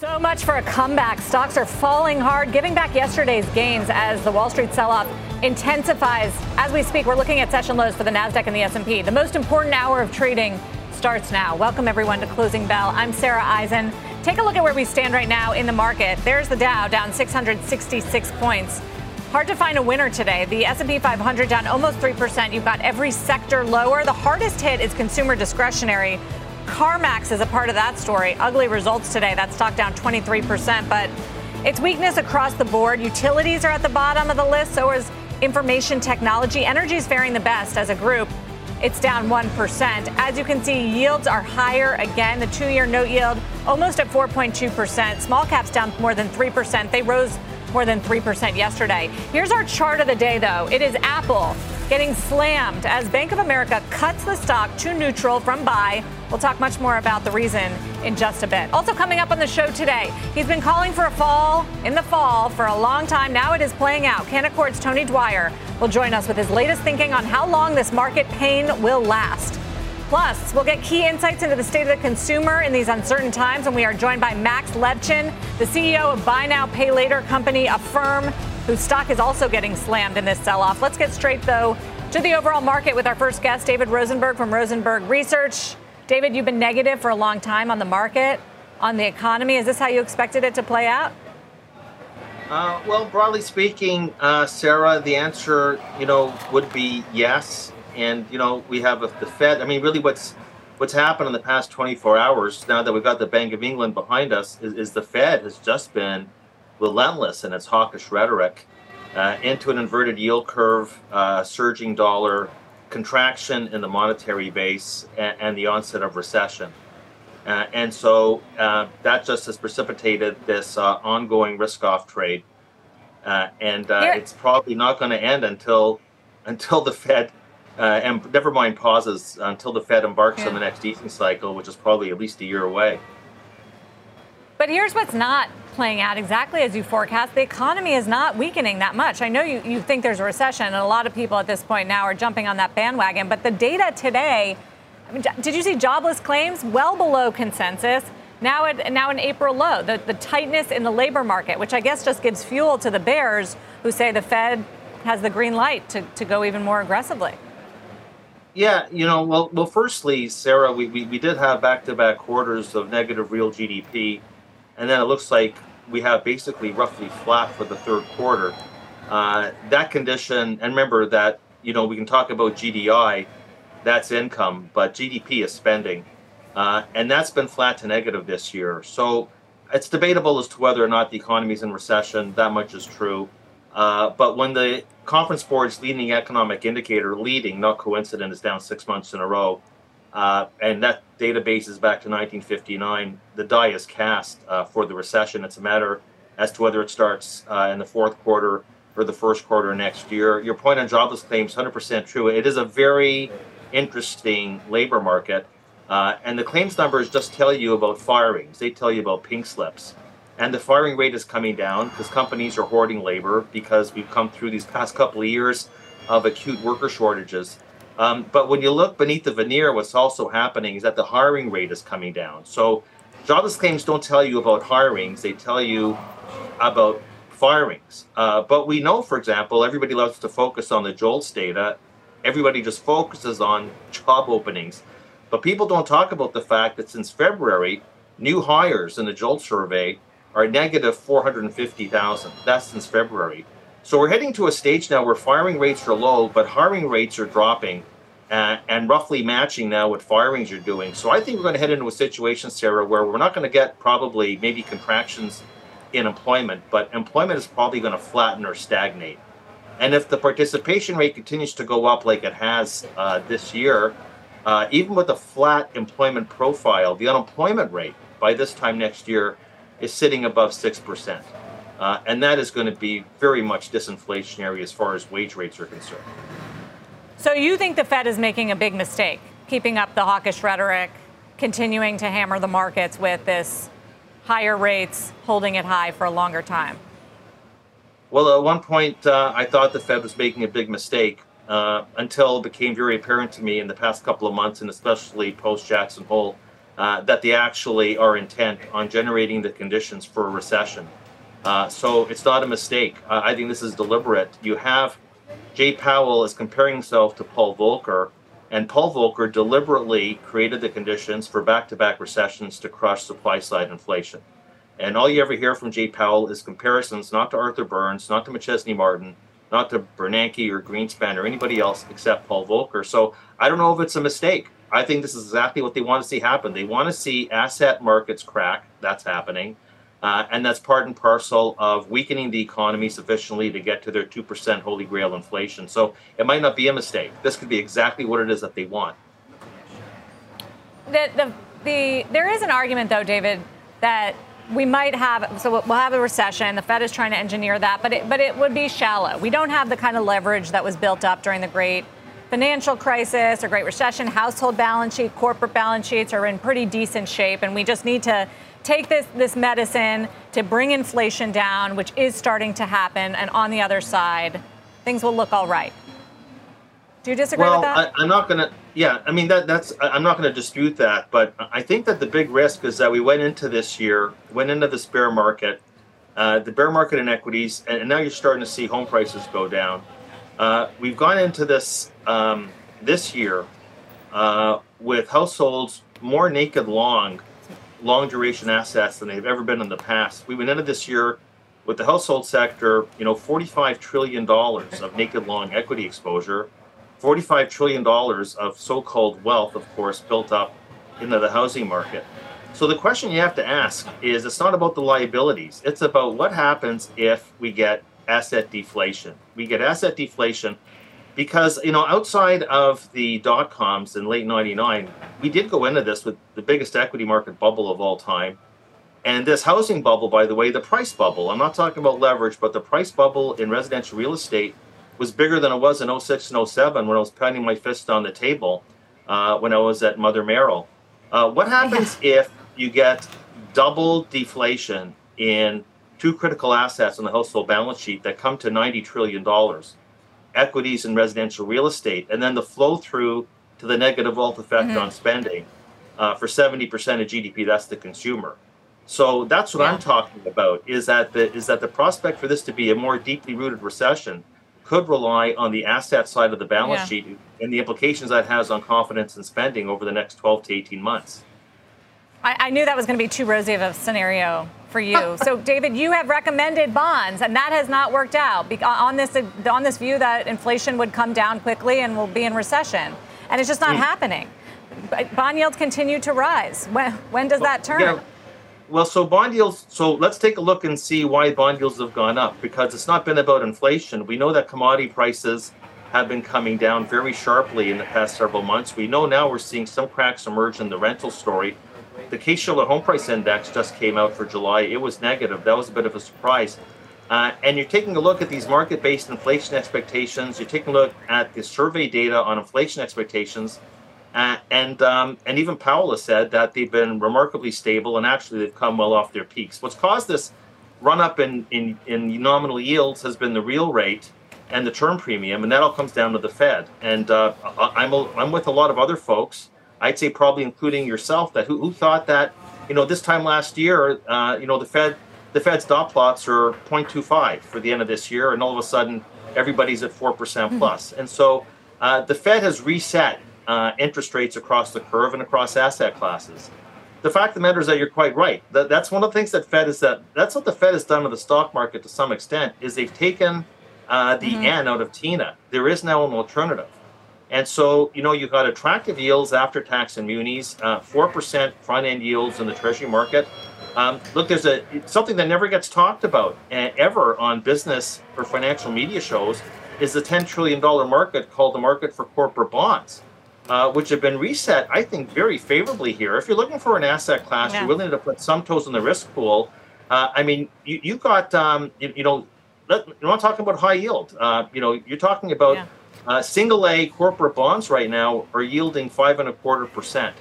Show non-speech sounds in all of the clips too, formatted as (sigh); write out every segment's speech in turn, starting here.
So much for a comeback. Stocks are falling hard, giving back yesterday's gains as the Wall Street sell-off intensifies. As we speak, we're looking at session lows for the Nasdaq and the S&P. The most important hour of trading starts now. Welcome everyone to Closing Bell. I'm Sarah Eisen. Take a look at where we stand right now in the market. There's the Dow down 666 points. Hard to find a winner today. The S&P 500 down almost 3%. You've got every sector lower. The hardest hit is consumer discretionary CarMax is a part of that story. Ugly results today. That stock down 23%, but it's weakness across the board. Utilities are at the bottom of the list, so is information technology. Energy is faring the best as a group. It's down 1%. As you can see, yields are higher again. The two year note yield almost at 4.2%. Small caps down more than 3%. They rose more than 3% yesterday. Here's our chart of the day, though. It is Apple getting slammed as Bank of America cuts the stock to neutral from buy. We'll talk much more about the reason in just a bit. Also, coming up on the show today, he's been calling for a fall in the fall for a long time. Now it is playing out. Canaccord's Tony Dwyer will join us with his latest thinking on how long this market pain will last. Plus, we'll get key insights into the state of the consumer in these uncertain times, and we are joined by Max Levchin, the CEO of Buy Now Pay Later company Affirm, whose stock is also getting slammed in this sell off. Let's get straight, though, to the overall market with our first guest, David Rosenberg from Rosenberg Research. David, you've been negative for a long time on the market, on the economy. Is this how you expected it to play out? Uh, well, broadly speaking, uh, Sarah, the answer, you know, would be yes. And you know, we have a, the Fed. I mean, really, what's what's happened in the past 24 hours, now that we've got the Bank of England behind us, is, is the Fed has just been relentless in its hawkish rhetoric uh, into an inverted yield curve, uh, surging dollar, contraction in the monetary base, and, and the onset of recession. Uh, and so uh, that just has precipitated this uh, ongoing risk-off trade, uh, and it's probably not going to end until until the Fed Uh, and never mind pauses until the Fed embarks yeah. on the next easing cycle, which is probably at least a year away. But here's what's not playing out exactly as you forecast. The economy is not weakening that much. I know you, you think there's a recession, and a lot of people at this point now are jumping on that bandwagon. But the data today, I mean, did you see jobless claims well below consensus? Now, at, now an April low, the, the tightness in the labor market, which I guess just gives fuel to the bears who say the Fed has the green light to, to go even more aggressively. Yeah, you know, well, well. Firstly, Sarah, we, we, we did have back-to-back quarters of negative real GDP and then it looks like we have basically roughly flat for the third quarter. Uh, that condition, and remember that you know we can talk about GDI, that's income, but GDP is spending, uh, and that's been flat to negative this year. So it's debatable as to whether or not the economy is in recession. That much is true. Uh, but when the conference board's leading economic indicator, leading, not coincident, is down six months in a row, uh, and that database is back to 1959. The die is cast uh, for the recession. It's a matter as to whether it starts uh, in the fourth quarter or the first quarter next year. Your point on jobless claims, 100% true. It is a very interesting labor market. Uh, and the claims numbers just tell you about firings, they tell you about pink slips. And the firing rate is coming down because companies are hoarding labor because we've come through these past couple of years of acute worker shortages. Um, but when you look beneath the veneer, what's also happening is that the hiring rate is coming down. So jobless claims don't tell you about hirings, they tell you about firings. Uh, but we know, for example, everybody loves to focus on the JOLTS data. Everybody just focuses on job openings. But people don't talk about the fact that since February, new hires in the JOLTS survey are negative 450,000. That's since February. So we're heading to a stage now where firing rates are low, but hiring rates are dropping uh, and roughly matching now what firings are doing. So I think we're going to head into a situation, Sarah, where we're not going to get probably maybe contractions in employment, but employment is probably going to flatten or stagnate. And if the participation rate continues to go up like it has uh, this year, uh, even with a flat employment profile, the unemployment rate by this time next year is sitting above 6%. Uh, and that is going to be very much disinflationary as far as wage rates are concerned. So you think the Fed is making a big mistake, keeping up the hawkish rhetoric, continuing to hammer the markets with this higher rates, holding it high for a longer time? Well, at one point, uh, I thought the Fed was making a big mistake uh, until it became very apparent to me in the past couple of months, and especially post Jackson Hole, uh, that they actually are intent on generating the conditions for a recession. Uh, so it's not a mistake. Uh, I think this is deliberate. You have Jay Powell is comparing himself to Paul Volcker, and Paul Volcker deliberately created the conditions for back-to-back recessions to crush supply-side inflation. And all you ever hear from Jay Powell is comparisons not to Arthur Burns, not to McChesney Martin, not to Bernanke or Greenspan or anybody else except Paul Volcker. So I don't know if it's a mistake. I think this is exactly what they want to see happen. They want to see asset markets crack. That's happening. Uh, and that's part and parcel of weakening the economy sufficiently to get to their 2% holy grail inflation. So it might not be a mistake. This could be exactly what it is that they want. The, the, the, there is an argument, though, David, that we might have so we'll have a recession. The Fed is trying to engineer that, but it, but it would be shallow. We don't have the kind of leverage that was built up during the Great Financial Crisis or Great Recession. Household balance sheet, corporate balance sheets are in pretty decent shape, and we just need to take this, this medicine to bring inflation down, which is starting to happen, and on the other side, things will look all right. Do you disagree well, with that? I, am not going to. Yeah, I mean that. That's. I'm not going to dispute that, but I think that the big risk is that we went into this year, went into this bear market, uh, the bear market in equities, and, and, now you're starting to see home prices go down. Uh, we've gone into this um, this year uh, with households more naked long long duration assets than they've ever been in the past. We into this year with the household sector, you know, $45 trillion of naked long equity exposure, $45 trillion of so called wealth, of course, built up into the housing market. So the question you have to ask is it's not about the liabilities, it's about what happens if we get asset deflation. We get asset deflation because you know outside of the dot coms in late 99 we did go into this with the biggest equity market bubble of all time. And this housing bubble by the way the price bubble i'm not talking about leverage but the price bubble in residential real estate was bigger than it was in 06 and 07 when i was pounding my fist on the table uh, when i was at mother merrill. Uh, what happens yeah. if you get double deflation in two critical assets on the household balance sheet that come to 90 trillion dollars equities and residential real estate, and then the flow through to the negative wealth effect mm-hmm. on spending. Uh, for 70% of GDP, that's the consumer. So that's what yeah. I'm talking about. Is that the is that the prospect for this to be a more deeply rooted recession could rely on the asset side of the balance yeah. sheet and the implications that has on confidence and spending over the next 12 to 18 months. I, I knew that was going to be too rosy of a scenario for you. (laughs) so, David, you have recommended bonds, and that has not worked out uh, on this on this view that inflation would come down quickly and we'll be in recession, and it's just not mm. happening. Bond yields continue to rise. When when does well, that turn? Yeah. Well, so bond yields. So let's take a look and see why bond yields have gone up because it's not been about inflation. We know that commodity prices have been coming down very sharply in the past several months. We know now we're seeing some cracks emerge in the rental story the Case-Shiller Home Price Index just came out for July. It was negative. That was a bit of a surprise. Uh, and you're taking a look at these market-based inflation expectations. You're taking a look at the survey data on inflation expectations, uh, and um, and even Powell has said that they've been remarkably stable, and actually they've come well off their peaks. What's caused this run-up in, in, in nominal yields has been the real rate and the term premium, and that all comes down to the Fed. And uh, I'm a, I'm with a lot of other folks I'd say probably including yourself, that who, who thought that, you know, this time last year, uh, you know, the Fed, the Fed's dot plots are 0.25 for the end of this year, and all of a sudden everybody's at 4% mm-hmm. plus. And so uh, the Fed has reset uh, interest rates across the curve and across asset classes. The fact of the matter is that you're quite right. That, that's one of the things that Fed is that that's what the Fed has done to the stock market to some extent is they've taken uh, the mm-hmm. N out of TINA. There is now an alternative. And so, you know, you've got attractive yields after tax and munis, uh, 4% front end yields in the treasury market. Um, look, there's a something that never gets talked about uh, ever on business or financial media shows is the $10 trillion market called the market for corporate bonds. uh, which have been reset, I think, very favorably here. If you're looking for an asset class, yeah. you're willing to put some toes in the risk pool. Uh, I mean, you, you got, um, you, you, know, let, you're not talking about high yield. Uh, you know, you're talking about yeah. Uh, single A corporate bonds right now are yielding five and a quarter percent.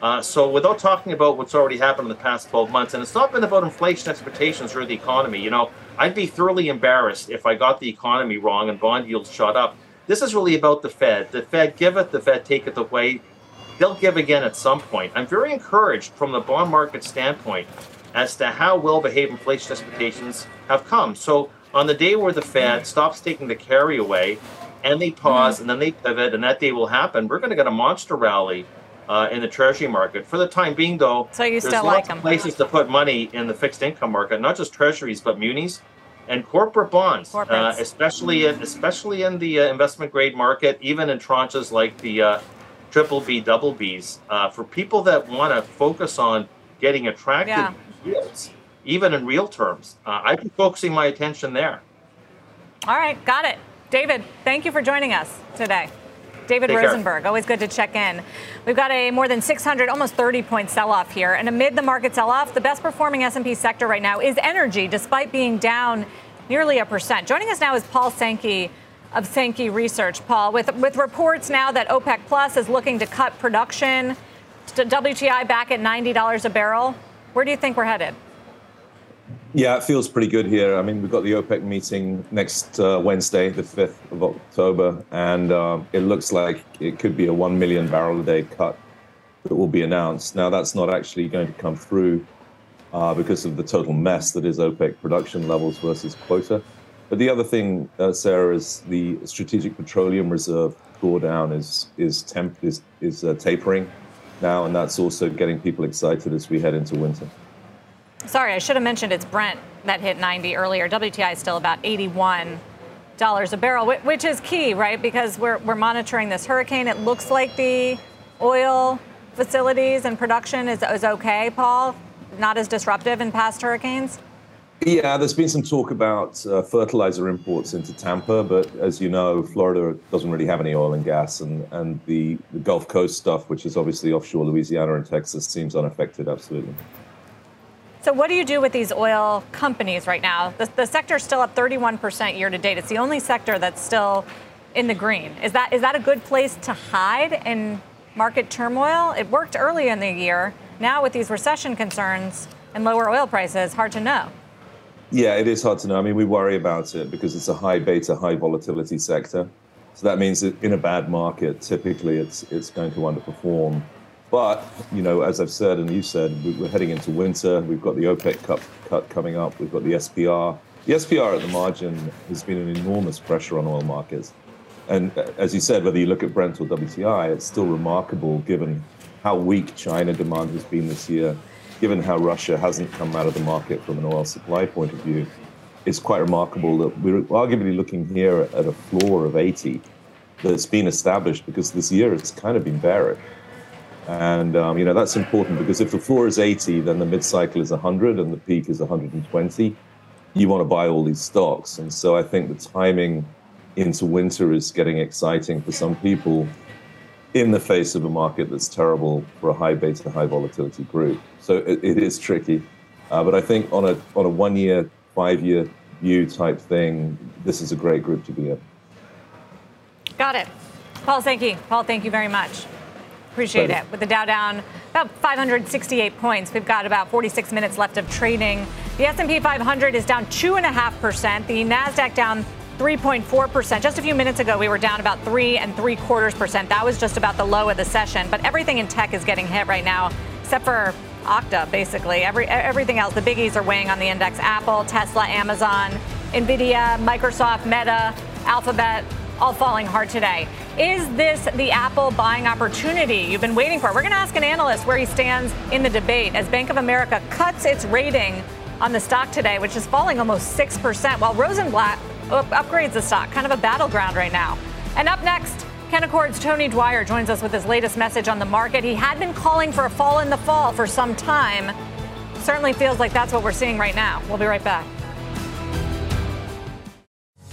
Uh, so without talking about what's already happened in the past 12 months, and it's not been about inflation expectations or the economy, you know, I'd be thoroughly embarrassed if I got the economy wrong and bond yields shot up. This is really about the Fed. The Fed giveth, the Fed taketh away. They'll give again at some point. I'm very encouraged from the bond market standpoint as to how well behaved inflation expectations have come. So on the day where the Fed stops taking the carry away and they pause mm-hmm. and then they pivot and that day will happen, we're going to get a monster rally uh, in the treasury market. For the time being, though, so you there's still lots like of places to put money in the fixed income market, not just treasuries, but munis and corporate bonds, uh, especially in, especially in the uh, investment grade market, even in tranches like the uh, triple B, double Bs. Uh, for people that want to focus on getting attractive yeah. yields, even in real terms, uh, I'd be focusing my attention there. All right, got it. David, thank you for joining us today. David Take Rosenberg, care. always good to check in. We've got a more than 600, almost 30 point sell-off here, and amid the market sell-off, the best performing S&P sector right now is energy, despite being down nearly a percent. Joining us now is Paul Sankey of Sankey Research. Paul, with with reports now that OPEC Plus is looking to cut production, to WTI back at $90 a barrel. Where do you think we're headed? Yeah, it feels pretty good here. I mean, we've got the OPEC meeting next uh, Wednesday, the 5th of October, and uh, it looks like it could be a 1 million barrel a day cut that will be announced. Now, that's not actually going to come through uh, because of the total mess that is OPEC production levels versus quota. But the other thing, uh, Sarah, is the Strategic Petroleum Reserve drawdown is is temp is is uh, tapering now, and that's also getting people excited as we head into winter. Sorry, I should have mentioned it's Brent that hit 90 earlier. WTI is still about 81 dollars a barrel, which is key, right? Because we're we're monitoring this hurricane. It looks like the oil facilities and production is is okay, Paul. Not as disruptive in past hurricanes. Yeah, there's been some talk about uh, fertilizer imports into Tampa, but as you know, Florida doesn't really have any oil and gas, and, and the, the Gulf Coast stuff, which is obviously offshore Louisiana and Texas, seems unaffected, absolutely. So, what do you do with these oil companies right now? The, the sector is still up 31% year to date. It's the only sector that's still in the green. Is that is that a good place to hide in market turmoil? It worked early in the year. Now, with these recession concerns and lower oil prices, hard to know. Yeah, it is hard to know. I mean, we worry about it because it's a high beta, high volatility sector. So that means that in a bad market, typically it's it's going to underperform. But, you know, as I've said and you said, we're heading into winter. We've got the OPEC cut, cut coming up. We've got the SPR. The SPR at the margin has been an enormous pressure on oil markets. And uh, as you said, whether you look at Brent or WTI, it's still remarkable given how weak China demand has been this year, given how Russia hasn't come out of the market from an oil supply point of view. It's quite remarkable that we're arguably looking here at a floor of 80 that's been established because this year has kind of been bearish. And um, you know that's important because if the floor is 80, then the mid-cycle is 100 and the peak is 120. You want to buy all these stocks, and so I think the timing into winter is getting exciting for some people in the face of a market that's terrible for a high beta, high volatility group. So it, it is tricky, uh, but I think on a on a one-year, five-year view type thing, this is a great group to be in. Got it. Paul Sankey. Paul, thank you very much. Appreciate it. With the Dow down about 568 points, we've got about 46 minutes left of trading. The S&P 500 is down two and a half percent. The Nasdaq down 3.4 percent. Just a few minutes ago, we were down about three and three quarters percent. That was just about the low of the session. But everything in tech is getting hit right now, except for Okta, basically. Every everything else, the biggies are weighing on the index. Apple, Tesla, Amazon, Nvidia, Microsoft, Meta, Alphabet, all falling hard today. Is this the Apple buying opportunity you've been waiting for? We're going to ask an analyst where he stands in the debate as Bank of America cuts its rating on the stock today, which is falling almost 6%, while Rosenblatt upgrades the stock. Kind of a battleground right now. And up next, Canaccord's Tony Dwyer joins us with his latest message on the market. He had been calling for a fall in the fall for some time. Certainly feels like that's what we're seeing right now. We'll be right back.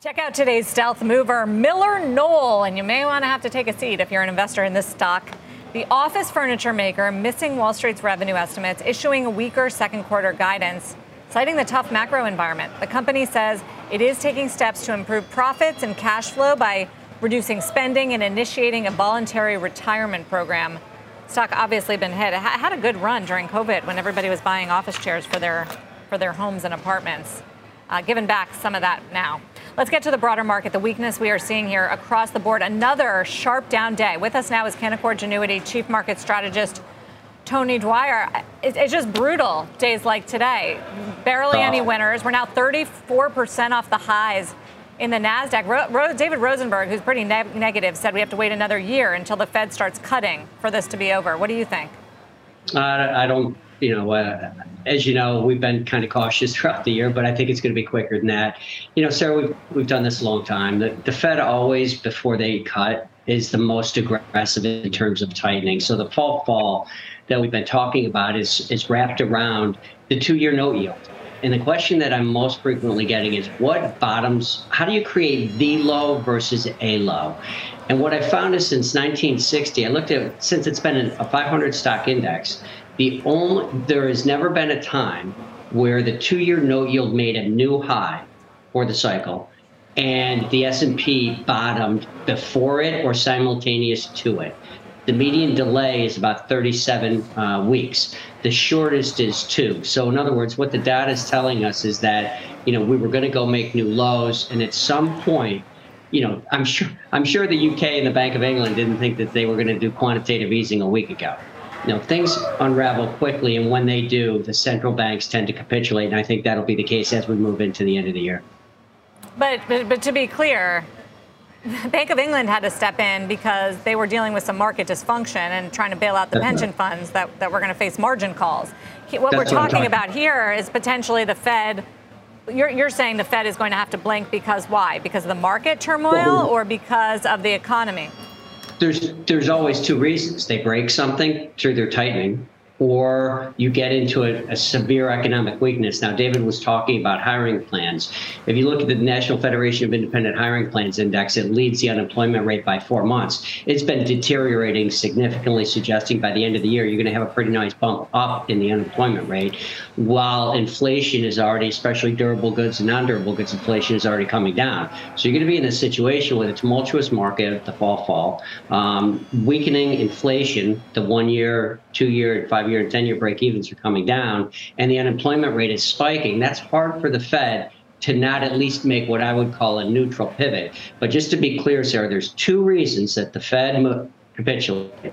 Check out today's stealth mover, MillerKnoll, and you may want to have to take a seat if you're an investor in this stock. The office furniture maker missing Wall Street's revenue estimates, issuing a weaker second quarter guidance, citing the tough macro environment. The company says it is taking steps to improve profits and cash flow by reducing spending and initiating a voluntary retirement program. Stock obviously been hit. It had a good run during COVID when everybody was buying office chairs for their for their homes and apartments. Uh, given back some of that now. Let's get to the broader market. The weakness we are seeing here across the board. Another sharp down day. With us now is Canaccord Genuity Chief Market Strategist Tony Dwyer. It's just brutal days like today. Barely any winners. We're now 34% off the highs in the NASDAQ. Ro- David Rosenberg, who's pretty ne- negative, said we have to wait another year until the Fed starts cutting for this to be over. What do you think? Uh, I don't you know, uh, as you know, we've been kind of cautious (laughs) throughout the year, but I think it's going to be quicker than that. You know, Sarah, we've, we've done this a long time. The, the Fed always, before they cut, is the most aggressive in terms of tightening. So the fall fall that we've been talking about is, is wrapped around the two year note yield. And the question that I'm most frequently getting is what bottoms, how do you create the low versus a low? And what I found is since 1960, I looked at, since it's been a 500 stock index, the only there has never been a time where the two-year note yield made a new high for the cycle and the S&P bottomed before it or simultaneous to it. The median delay is about 37 uh, weeks. The shortest is two. So in other words, what the data is telling us is that you know we were going to go make new lows, and at some point, you know, I'm sure I'm sure the UK and the Bank of England didn't think that they were going to do quantitative easing a week ago you know, things unravel quickly, and when they do, the central banks tend to capitulate, and I think that'll be the case as we move into the end of the year. But, but, but to be clear, the (laughs) Bank of England had to step in because they were dealing with some market dysfunction and trying to bail out the pension funds that, that were going to face margin calls. What That's we're talking, talking about here is potentially the Fed. You're, you're saying the Fed is going to have to blink because why? Because of the market turmoil or because of the economy? There's there's always two reasons. They break something through their tightening, or you get into a, a, severe economic weakness. Now, David was talking about hiring plans. If you look at the National Federation of Independent Hiring Plans Index, it leads the unemployment rate by four months. It's been deteriorating significantly, suggesting by the end of the year, you're going to have a pretty nice bump up in the unemployment rate, while inflation is already, especially durable goods and non durable goods, inflation is already coming down. So you're going to be in a situation with a tumultuous market, the fall fall, um, weakening inflation, the one year, two year, and five five year and 10 year break evens are coming down and the unemployment rate is spiking, that's hard for the Fed to not at least make what I would call a neutral pivot. But just to be clear, Sarah, there's two reasons that the Fed capitulated.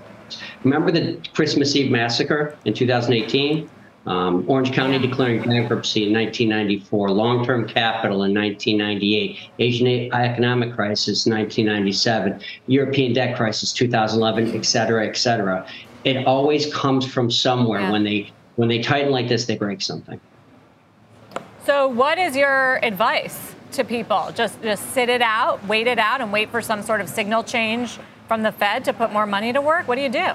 Remember the Christmas Eve massacre in 2018? Um, Orange County declaring bankruptcy in 1994, long-term capital in 1998, Asian economic crisis 1997, European debt crisis 2011, et cetera, et cetera it always comes from somewhere. Yeah. when they when they tighten like this they break something. So what is your advice to people? Just just sit it out wait it out and wait for some sort of signal change from the fed to put more money to work? What do you do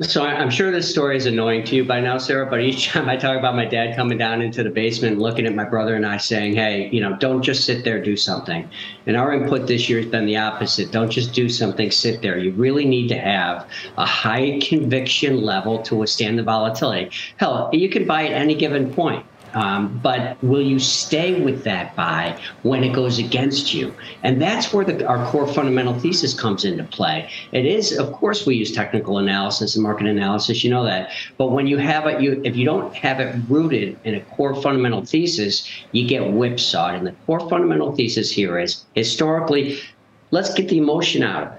so I'm sure this story is annoying to you by now, Sarah, but each time I talk about my dad coming down into the basement looking at my brother and I saying, hey, you know, don't just sit there, do something. And our input this year has been the opposite. Don't just do something, sit there. You really need to have a high conviction level to withstand the volatility. Hell, you can buy at any given point Um, but will you stay with that buy when it goes against you? And that's where the, our core fundamental thesis comes into play. It is, of course, we use technical analysis and market analysis. You know that. But when you have it, you if you don't have it rooted in a core fundamental thesis, you get whipsawed. And the core fundamental thesis here is historically, let's get the emotion out of it.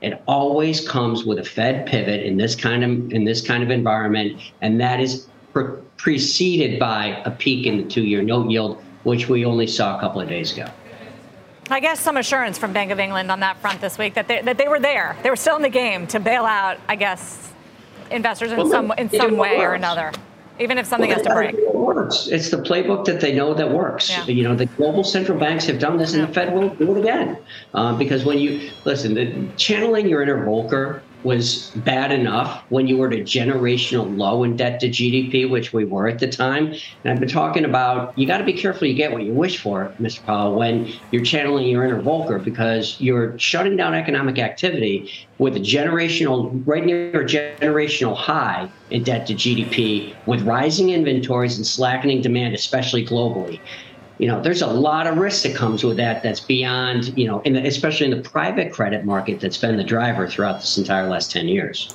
It always comes with a Fed pivot in this kind of in this kind of environment, and that is pre- preceded by a peak in the two-year note yield, which we only saw a couple of days ago. I guess some assurance from Bank of England on that front this week that they, that they were there. They were still in the game to bail out, I guess, investors in well, some in some way or another even if something well, has to break. It works. It's the playbook that they know that works. Yeah. You know, the global central banks have done this, and the Fed will do it again. Uh, because when you listen, the, channeling your inner Volcker was bad enough when you were at a generational low in debt to GDP, which we were at the time. And I've been talking about you got to be careful you get what you wish for, Mr. Powell, when you're channeling your inner Volcker because you're shutting down economic activity with a generational, right near a generational high in debt to GDP with rising inventories and slackening demand, especially globally you know, there's a lot of risk that comes with that. That's beyond, you know, in the, especially in the private credit market that's been the driver throughout this entire last 10 years.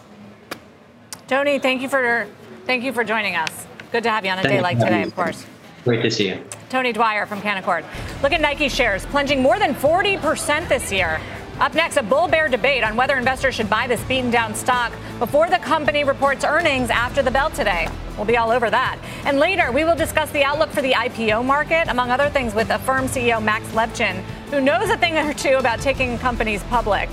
Tony, thank you for thank you for joining us. Good to have you on a Thank day like today, of course. Great to see you. Tony Dwyer from Canaccord. Look at Nike shares plunging more than 40% this year. Up next, a bull bear debate on whether investors should buy this beaten down stock before the company reports earnings after the bell today. We'll be all over that. And later, we will discuss the outlook for the IPO market, among other things, with Affirm CEO Max Levchin, who knows a thing or two about taking companies public.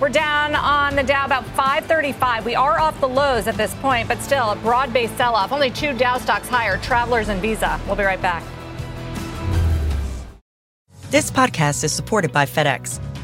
We're down on the Dow about 535. We are off the lows at this point, but still a broad based sell off. Only two Dow stocks higher Travelers and Visa. We'll be right back. This podcast is supported by FedEx.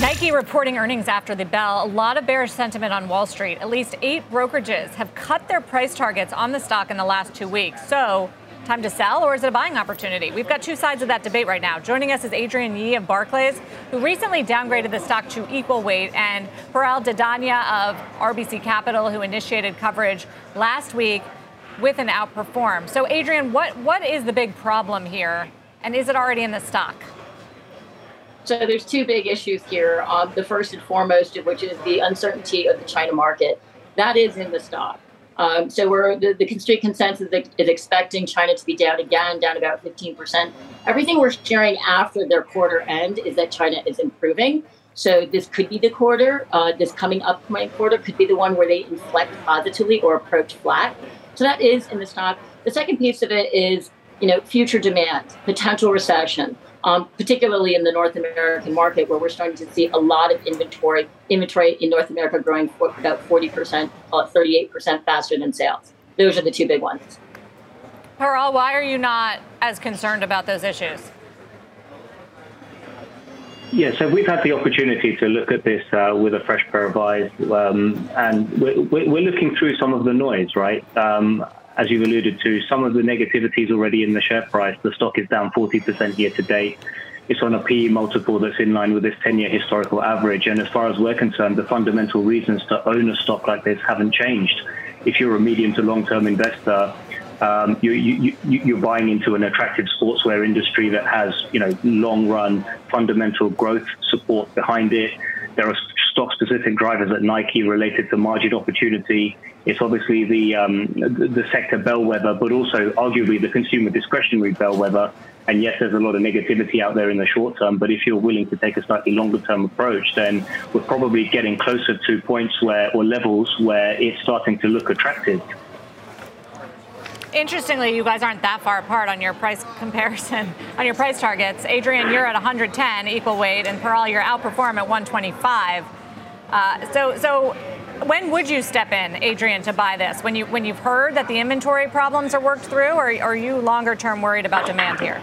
Nike reporting earnings after the bell. A lot of bearish sentiment on Wall Street. At least eight brokerages have cut their price targets on the stock in the last two weeks. So, time to sell or is it a buying opportunity? We've got two sides of that debate right now. Joining us is Adrienne Yih of Barclays, who recently downgraded the stock to equal weight, and Piral Dadhania of RBC Capital, who initiated coverage last week with an outperform. So, Adrienne, what, what is the big problem here, and is it already in the stock? So there's two big issues here. Um, the first and foremost of which is the uncertainty of the China market. That is in the stock. Um, so we're the, the street consensus is expecting China to be down again, down about 15%. Everything we're sharing after their quarter end is that China is improving. So this could be the quarter, uh, this coming upcoming quarter could be the one where they inflect positively or approach flat. So that is in the stock. The second piece of it is, you know, future demand, potential recession um, particularly in the North American market, where we're starting to see a lot of inventory. Inventory in North America growing for about 40%, uh, 38% faster than sales. Those are the two big ones. Piral, why are you not as concerned about those issues? Yeah, so we've had the opportunity to look at this uh, with a fresh pair of eyes, um, and we're, we're, looking through some of the noise, right? Um, as you've alluded to, some of the negativity is already in the share price. The stock is down 40% year to date. It's on a PE multiple that's in line with this 10 year historical average. And as far as we're concerned, the fundamental reasons to own a stock like this haven't changed. If you're a medium to long term investor, um, you, you, you, are buying into an attractive sportswear industry that has, you know, long run fundamental growth support behind it. There are stock specific drivers at Nike related to margin opportunity. It's obviously the, um, the sector bellwether, but also arguably the consumer discretionary bellwether. And yes, there's a lot of negativity out there in the short term, but if you're willing to take a slightly longer term approach, then we're probably getting closer to points where, or levels where it's starting to look attractive. Interestingly, you guys aren't that far apart on your price comparison, on your price targets. Adrienne, you're at 110 equal weight, and Piral, you're outperform at 125. Uh, so, so when would you step in, Adrienne, to buy this? When you when you've heard that the inventory problems are worked through, or are you longer term worried about demand here?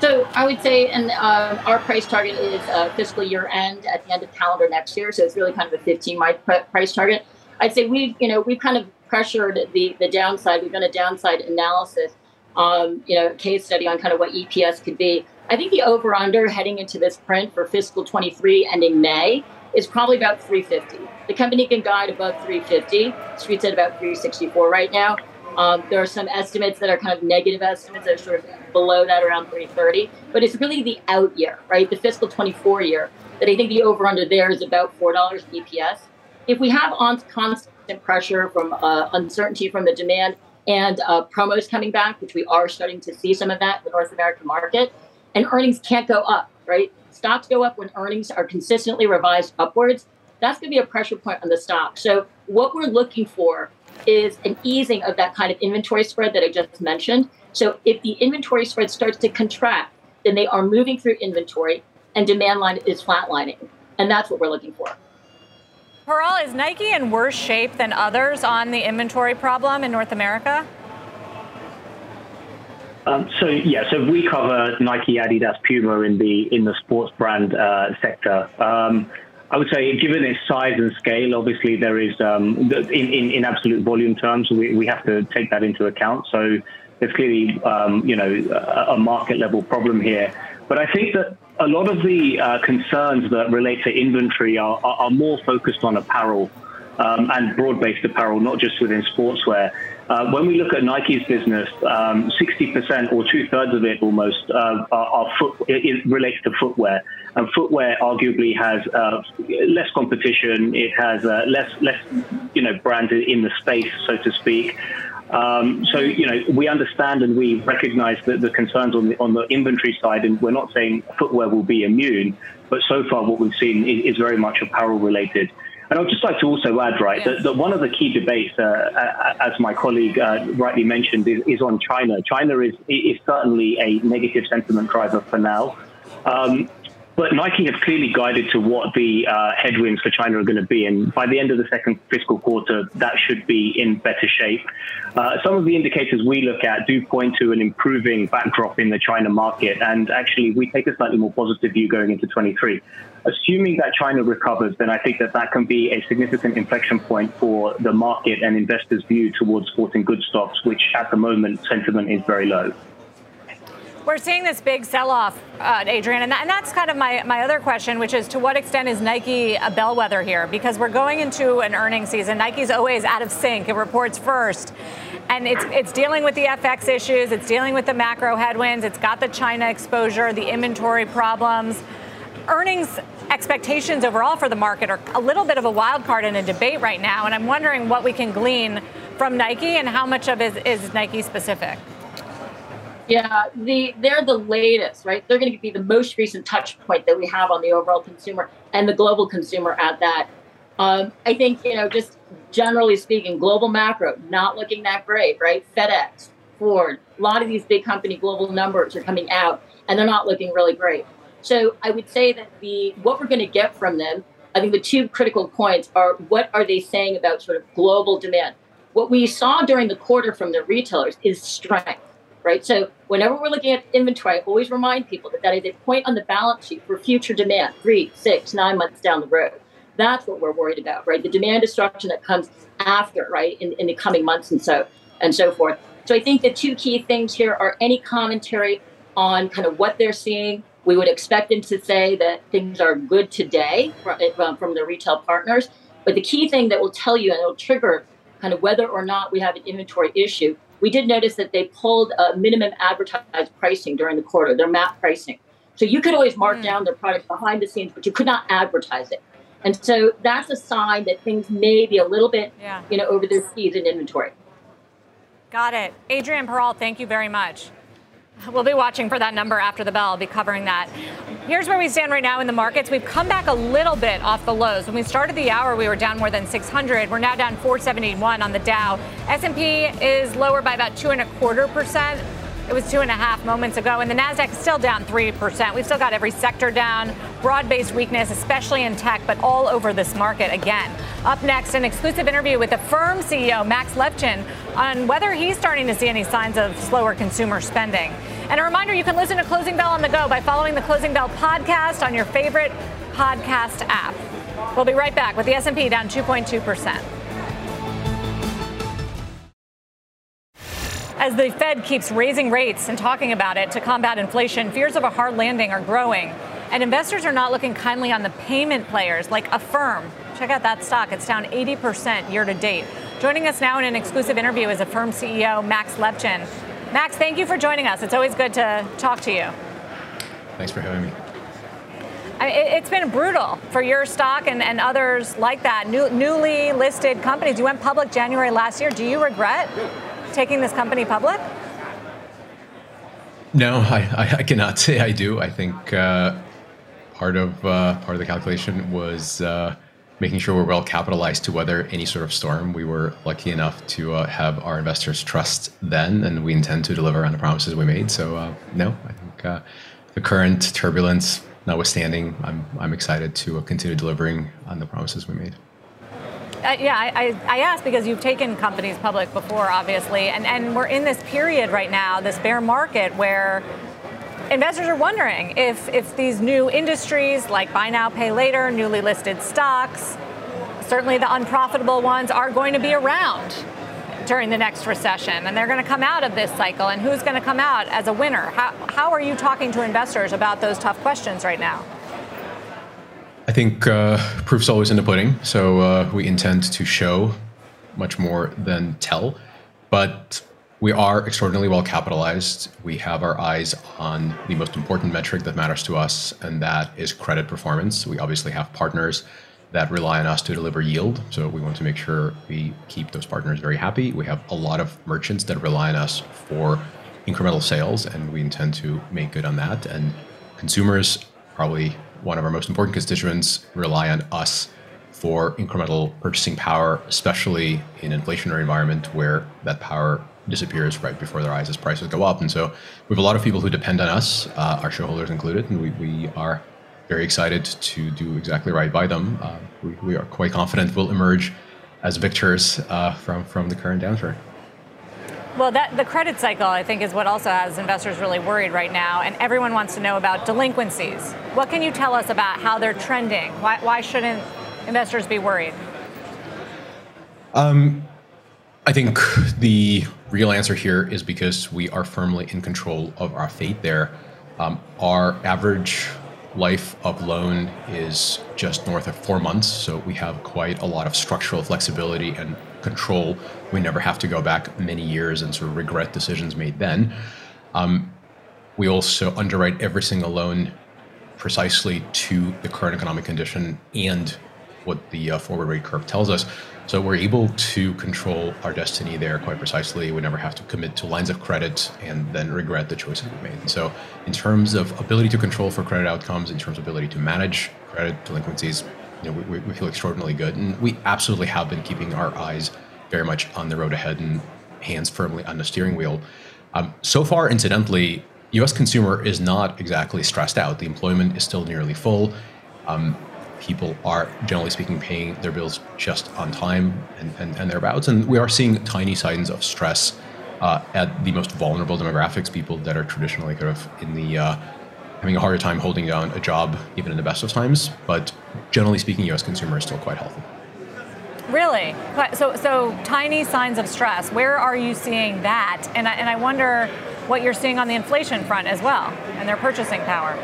So I would say, and um, our price target is uh, fiscal year end at the end of calendar next year. So it's really kind of a 15 month price target. I'd say we've, you know, we've kind of pressured the the downside. We've done a downside analysis, um, you know, case study on kind of what EPS could be. I think the over under heading into this print for fiscal 23 ending May is probably about 350. The company can guide above 350. Street's at about 364 right now. Um, there are some estimates that are kind of negative estimates that are sort of below that around 330, but it's really the out year, right? The fiscal 24 year that I think the over under there is about $4 EPS. If we have on constant pressure from uh, uncertainty from the demand and uh, promos coming back, which we are starting to see some of that in the North American market, and earnings can't go up, right? Stocks go up when earnings are consistently revised upwards. That's going to be a pressure point on the stock. So, what we're looking for is an easing of that kind of inventory spread that I just mentioned. So, if the inventory spread starts to contract, then they are moving through inventory and demand line is flatlining. And that's what we're looking for. Piral, is Nike in worse shape than others on the inventory problem in North America? Um, so yeah, so we cover Nike, Adidas, Puma in the in the sports brand uh, sector. Um, I would say, given its size and scale, obviously there is um, in, in, in absolute volume terms, we, we have to take that into account. So there's clearly um, you know a, a, market level problem here. But I think that a lot of the uh, concerns that relate to inventory are, are, are more focused on apparel um, and broad-based apparel, not just within sportswear. Uh, when we look at Nike's business, um, 60% or two thirds of it almost uh, are, are foot, it relates to footwear. And footwear arguably has uh, less competition. It has uh, less, less, you know, brands in the space, so to speak. Um, so you know we understand and we recognise the, the concerns on the on the inventory side, and we're not saying footwear will be immune, but so far what we've seen is, is very much apparel related. And I'd just like to also add, right, that, that one of the key debates, uh, as my colleague uh, rightly mentioned, is, is, on China. China is, is certainly a negative sentiment driver for now. Um, but Nike have clearly guided to what the uh, headwinds for China are going to be. And by the end of the second fiscal quarter, that should be in better shape. Uh, some of the indicators we look at do point to an improving backdrop in the China market. And actually, we take a slightly more positive view going into 23. Assuming that China recovers, then I think that that can be a significant inflection point for the market and investors' view towards sporting goods stocks, which at the moment sentiment is very low. We're seeing this big sell-off, uh, Adrienne, and, that, and, that's kind of my, my other question, which is to what extent is Nike a bellwether here? Because we're going into an earnings season. Nike's always out of sync. It reports first. And it's, it's dealing with the FX issues. It's dealing with the macro headwinds. It's got the China exposure, the inventory problems. Earnings expectations overall for the market are a little bit of a wild card in a debate right now. And I'm wondering what we can glean from Nike and how much of it is, is Nike specific. Yeah, the they're the latest, right? They're going to be the most recent touch point that we have on the overall consumer and the global consumer at that. Um, I think you know, just generally speaking, global macro not looking that great, right? FedEx, Ford, a lot of these big company global numbers are coming out, and they're not looking really great. So I would say that the what we're going to get from them, I think the two critical points are what are they saying about sort of global demand? What we saw during the quarter from the retailers is strength right? So whenever we're looking at inventory, I always remind people that that is a point on the balance sheet for future demand, three, six, nine months down the road. That's what we're worried about, right? The demand destruction that comes after, right, in, in the coming months and so and so forth. So I think the two key things here are any commentary on kind of what they're seeing. We would expect them to say that things are good today eh, from, from the retail partners. But the key thing that will tell you and it'll trigger kind of whether or not we have an inventory issue we did notice that they pulled a minimum advertised pricing during the quarter, their MAP pricing. So you could always mark mm. down their product behind the scenes, but you could not advertise it. And so that's a sign that things may be a little bit, yeah. you know, over their skis in inventory. Got it. Adrienne Piral, thank you very much. We'll be watching for that number after the bell. I'll be covering that. Here's where we stand right now in the markets. We've come back a little bit off the lows. When we started the hour, we were down more than 600. We're now down 471 on the Dow. S&P is lower by about two and a quarter percent. It was two and a half moments ago, and the Nasdaq is still down three percent. We've still got every sector down, broad-based weakness, especially in tech, but all over this market again. Up next, an exclusive interview with Affirm CEO Max Levchin on whether he's starting to see any signs of slower consumer spending. And a reminder, you can listen to Closing Bell on the go by following the Closing Bell podcast on your favorite podcast app. We'll be right back with the S&P down 2.2 As the Fed keeps raising rates and talking about it to combat inflation, fears of a hard landing are growing. And investors are not looking kindly on the payment players like Affirm. Check out that stock. It's down 80% year to date. Joining us now in an exclusive interview is Affirm CEO Max Levchin. Max, thank you for joining us. It's always good to talk to you. Thanks for having me. It's been brutal for your stock and, and others like that. New, newly listed companies. You went public January last year. Do you regret taking this company public? No, I, I cannot say I do. I think uh, part of uh, part of the calculation was uh, making sure we're well capitalized to weather any sort of storm. We were lucky enough to uh, have our investors trust then, and we intend to deliver on the promises we made. So, uh, no, I think uh, the current turbulence notwithstanding, I'm I'm excited to continue delivering on the promises we made. Uh, yeah, I, I, asked because you've taken companies public before, obviously, and, and we're in this period right now, this bear market, where investors are wondering if, if these new industries like buy now, pay later, newly listed stocks, certainly the unprofitable ones, are going to be around during the next recession and they're going to come out of this cycle and who's going to come out as a winner. How, how are you talking to investors about those tough questions right now? I think uh, proof's always in the pudding. So uh, we intend to show much more than tell. But we are extraordinarily well capitalized. We have our eyes on the most important metric that matters to us, and that is credit performance. We obviously have partners that rely on us to deliver yield. So we want to make sure we keep those partners very happy. We have a lot of merchants that rely on us for incremental sales, and we intend to make good on that. And consumers probably one of our most important constituents, rely on us for incremental purchasing power, especially in an inflationary environment where that power disappears right before their eyes as prices go up. And so we have a lot of people who depend on us, uh, our shareholders included, and we, we are very excited to do exactly right by them. Uh, we, we, are quite confident we'll emerge as victors uh, from, from the current downturn. Well, that the credit cycle, I think, is what also has investors really worried right now, and everyone wants to know about delinquencies. What can you tell us about how they're trending? Why, why shouldn't investors be worried? Um, I think the real answer here is because we are firmly in control of our fate there. Um, our average life of loan is just north of four months, so we have quite a lot of structural flexibility and control. We never have to go back many years and sort of regret decisions made then. Um, we also underwrite every single loan precisely to the current economic condition and what the uh, forward rate curve tells us. So we're able to control our destiny there quite precisely. We never have to commit to lines of credit and then regret the choices we made. So, in terms of ability to control for credit outcomes, in terms of ability to manage credit delinquencies, you know, we, we feel extraordinarily good. And we absolutely have been keeping our eyes very much on the road ahead and hands firmly on the steering wheel. Um, so far, incidentally, US consumer is not exactly stressed out. The employment is still nearly full. Um, people are, generally speaking, paying their bills just on time and, and, and thereabouts. And we are seeing tiny signs of stress uh, at the most vulnerable demographics, people that are traditionally kind of in the uh, having a harder time holding down a job even in the best of times. But generally speaking, U.S. consumer is still quite healthy. Really? So, so tiny signs of stress. Where are you seeing that? And I, and I wonder what you're seeing on the inflation front as well, and their purchasing power.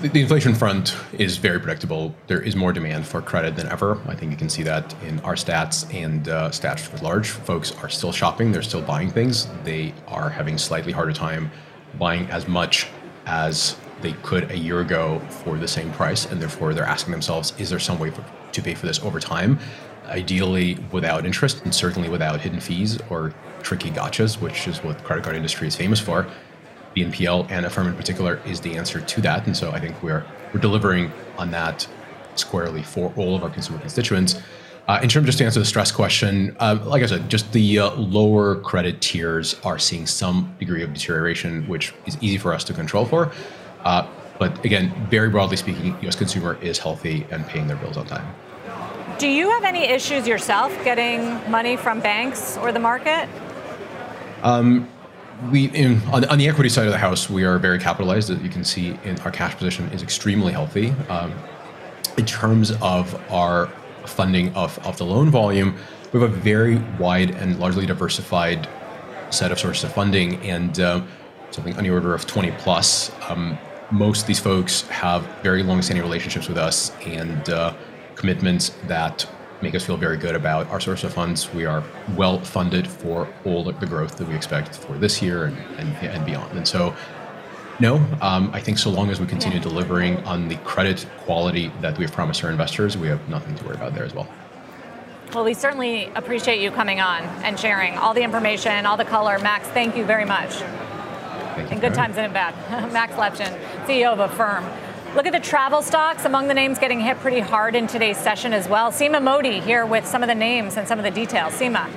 The, inflation front is very predictable. There is more demand for credit than ever. I think you can see that in our stats and uh, stats for large. Folks are still shopping. They're still buying things. They are having slightly harder time buying as much as they could a year ago for the same price, and therefore they're asking themselves, is there some way for, to pay for this over time? Ideally, without interest, and certainly without hidden fees or tricky gotchas, which is what the credit card industry is famous for. BNPL and Affirm in particular is the answer to that, and so I think we're we're delivering on that squarely for all of our consumer constituents. Uh, in terms just to answer the stress question, uh, like I said, just the uh, lower credit tiers are seeing some degree of deterioration, which is easy for us to control for. Uh, but again, very broadly speaking, U.S. consumer is healthy and paying their bills on time. Do you have any issues yourself getting money from banks or the market? Um, we in, on, on, the equity side of the house, we are very capitalized. As you can see, in our cash position is extremely healthy. Um, in terms of our funding of, of the loan volume, we have a very wide and largely diversified set of sources of funding, and uh, something on the order of 20 plus. Um, most of these folks have very long-standing relationships with us and uh, commitments that make us feel very good about our source of funds. We are well funded for all the growth that we expect for this year and, and, and beyond. And so, no, um, I think so long as we continue yeah. delivering on the credit quality that we've promised our investors, we have nothing to worry about there as well. Well, we certainly appreciate you coming on and sharing all the information, all the color. Max, thank you very much in good times and in bad. (laughs) Max Levchin, CEO of Affirm. Look at the travel stocks, among the names getting hit pretty hard in today's session as well. Seema Modi here with some of the names and some of the details. Seema.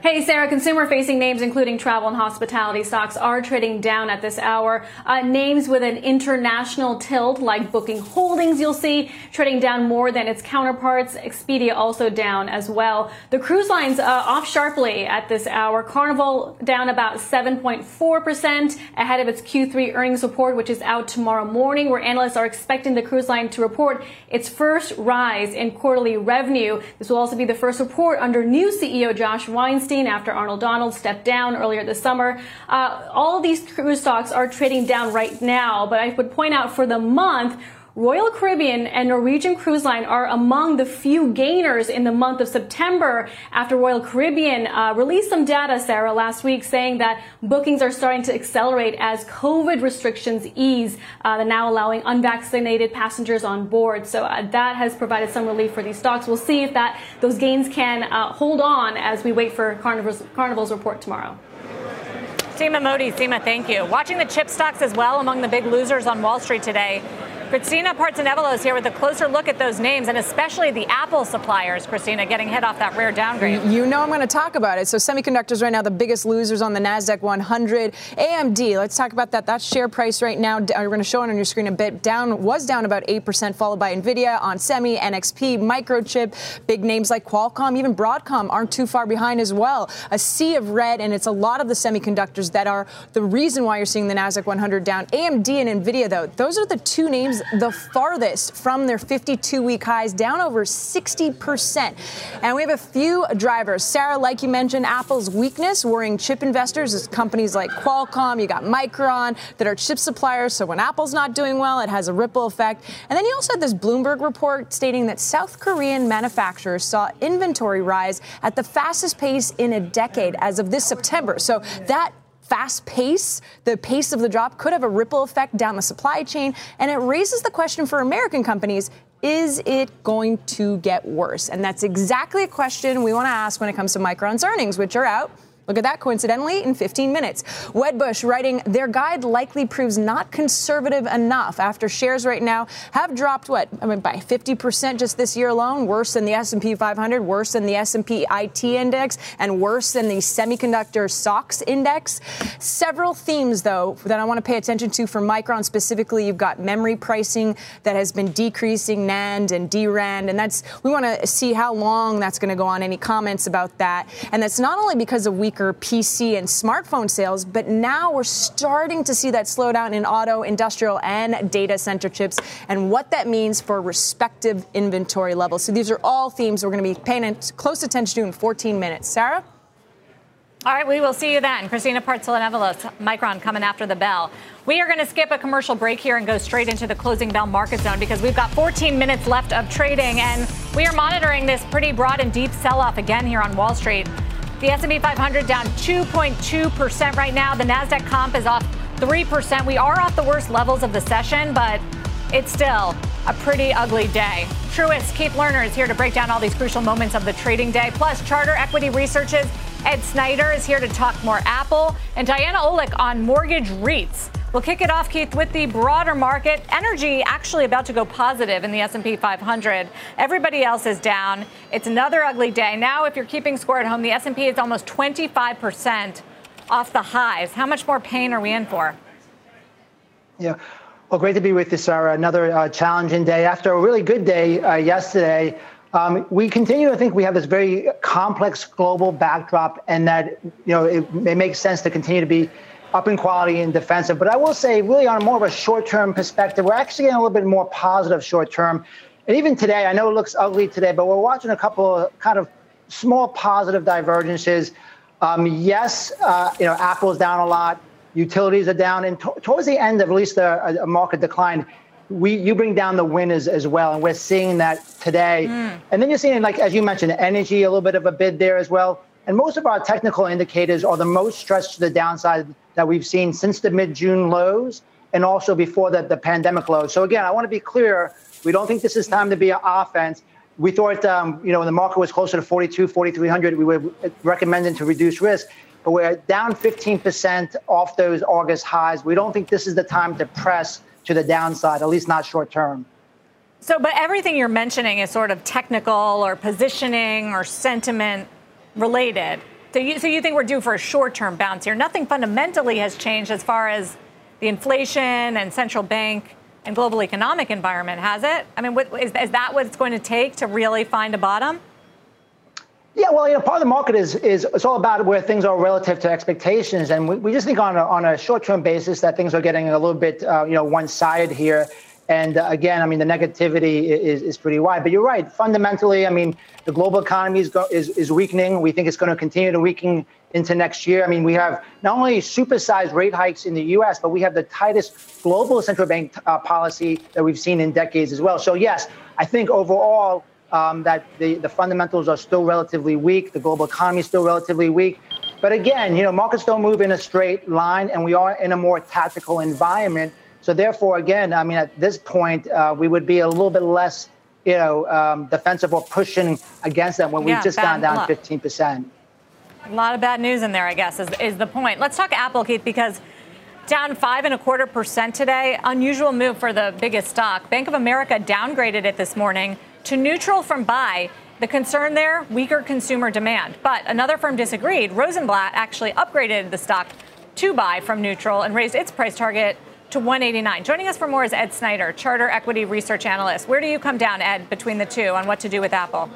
Hey, Sarah, consumer facing names, including travel and hospitality stocks, are trading down at this hour. Uh, names with an international tilt, like Booking Holdings, you'll see trading down more than its counterparts. Expedia also down as well. The cruise lines uh, off sharply at this hour. Carnival down about 7.4% ahead of its Q3 earnings report, which is out tomorrow morning, where analysts are expecting the cruise line to report its first rise in quarterly revenue. This will also be the first report under new CEO Josh Weinstein after Arnold Donald stepped down earlier this summer. Uh, all these cruise stocks are trading down right now, but I would point out for the month, Royal Caribbean and Norwegian Cruise Line are among the few gainers in the month of September after Royal Caribbean uh, released some data, Sarah, last week saying that bookings are starting to accelerate as COVID restrictions ease. Uh, now allowing unvaccinated passengers on board. So uh, that has provided some relief for these stocks. We'll see if that those gains can uh, hold on as we wait for Carnival's, Carnival's report tomorrow. Seema Modi, Seema, thank you. Watching the chip stocks as well among the big losers on Wall Street today. Christina Partsinevelos here with a closer look at those names and especially the Apple suppliers, Christina, getting hit off that rare downgrade. You know I'm going to talk about it. So semiconductors right now, the biggest losers on the NASDAQ 100. AMD, let's talk about that. That share price right now, we're going to show it on your screen a bit, down was down about 8%, followed by NVIDIA, ON Semi, NXP, Microchip, big names like Qualcomm, even Broadcom aren't too far behind as well. A sea of red, and it's a lot of the semiconductors that are the reason why you're seeing the NASDAQ 100 down. AMD and NVIDIA, though, those are the two names the farthest from their 52 week highs, down over 60%. And we have a few drivers. Sarah, like you mentioned, Apple's weakness worrying chip investors is companies like Qualcomm, you got Micron that are chip suppliers. So when Apple's not doing well, it has a ripple effect. And then you also had this Bloomberg report stating that South Korean manufacturers saw inventory rise at the fastest pace in a decade as of this September. So that fast pace, the pace of the drop could have a ripple effect down the supply chain. And it raises the question for American companies is it going to get worse? And that's exactly a question we want to ask when it comes to Micron's earnings, which are out Look at that coincidentally in 15 minutes. Wedbush writing their guide likely proves not conservative enough after shares right now have dropped what I mean by 50% just this year alone, worse than the S&P 500, worse than the S&P IT index and worse than the semiconductor SOX index. Several themes though that I want to pay attention to for Micron specifically. You've got memory pricing that has been decreasing NAND and DRAM and that's we want to see how long that's going to go on. Any comments about that? And that's not only because of weak PC and smartphone sales, but now we're starting to see that slowdown in auto, industrial, and data center chips and what that means for respective inventory levels. So these are all themes we're going to be paying close attention to in 14 minutes. Sarah? All right, we will see you then. Christina Partsinevelos, Micron coming after the bell. We are going to skip a commercial break here and go straight into the closing bell market zone because we've got 14 minutes left of trading and we are monitoring this pretty broad and deep sell-off again here on Wall Street. The S&P 500 down 2.2% right now. The Nasdaq comp is off 3%. We are off the worst levels of the session, but it's still a pretty ugly day. Truist Keith Lerner is here to break down all these crucial moments of the trading day. Plus, Charter Equity Research's Ed Snyder is here to talk more Apple, and Diana Olick on mortgage REITs. We'll kick it off, Keith, with the broader market. Energy actually about to go positive in the S&P 500. Everybody else is down. It's another ugly day. Now, if you're keeping score at home, the S&P is almost 25% off the highs. How much more pain are we in for? Yeah. Well, great to be with you, Sarah. Another uh, challenging day after a really good day uh, yesterday. Um, we continue to think we have this very complex global backdrop, and that you know it, it makes sense to continue to be up in quality and defensive. But I will say, really, on a more of a short-term perspective, we're actually getting a little bit more positive short-term. And even today, I know it looks ugly today, but we're watching a couple of kind of small positive divergences. Um, yes, uh, you know, Apple's down a lot utilities are down, and t- towards the end of at least a, a, market decline, we you bring down the winners as well, and we're seeing that today. Mm. And then you're seeing, like as you mentioned, energy a little bit of a bid there as well. And most of our technical indicators are the most stretched to the downside that we've seen since the mid-June lows, and also before the, the pandemic lows. So again, I want to be clear: we don't think this is time to be an offense. We thought, um, you know, when the market was closer to 42, 4,300, we were recommending to reduce risk but we're down 15% off those August highs. We don't think this is the time to press to the downside, at least not short term. So, but everything you're mentioning is sort of technical or positioning or sentiment related. So you, so you think we're due for a short term bounce here? Nothing fundamentally has changed as far as the inflation and central bank and global economic environment, has it? I mean, what, is, is that what it's going to take to really find a bottom? Yeah, well, you know, part of the market is is it's all about where things are relative to expectations, and we, we just think on a, on a short term basis that things are getting a little bit uh, you know one sided here. And uh, again, I mean, the negativity is, is pretty wide. But you're right. Fundamentally, I mean, the global economy is, go, is, is weakening. We think it's going to continue to weaken into next year. I mean, we have not only supersized rate hikes in the U.S., but we have the tightest global central bank uh, policy that we've seen in decades as well. So yes, I think overall um, that the, the fundamentals are still relatively weak. The global economy is still relatively weak. But again, you know, markets don't move in a straight line, and we are in a more tactical environment. So therefore, again, I mean, at this point, uh, we would be a little bit less, you know, um, defensive or pushing against them when yeah, we've just gone down luck. 15%. A lot of bad news in there, I guess, is, is the point. Let's talk Apple, Keith, because down five and a quarter percent today. Unusual move for the biggest stock. Bank of America downgraded it this morning to neutral from buy. The concern there, weaker consumer demand. But another firm disagreed. Rosenblatt actually upgraded the stock to buy from neutral and raised its price target to 189. Joining us for more is Ed Snyder, Charter Equity Research Analyst. Where do you come down, Ed, between the two on what to do with Apple?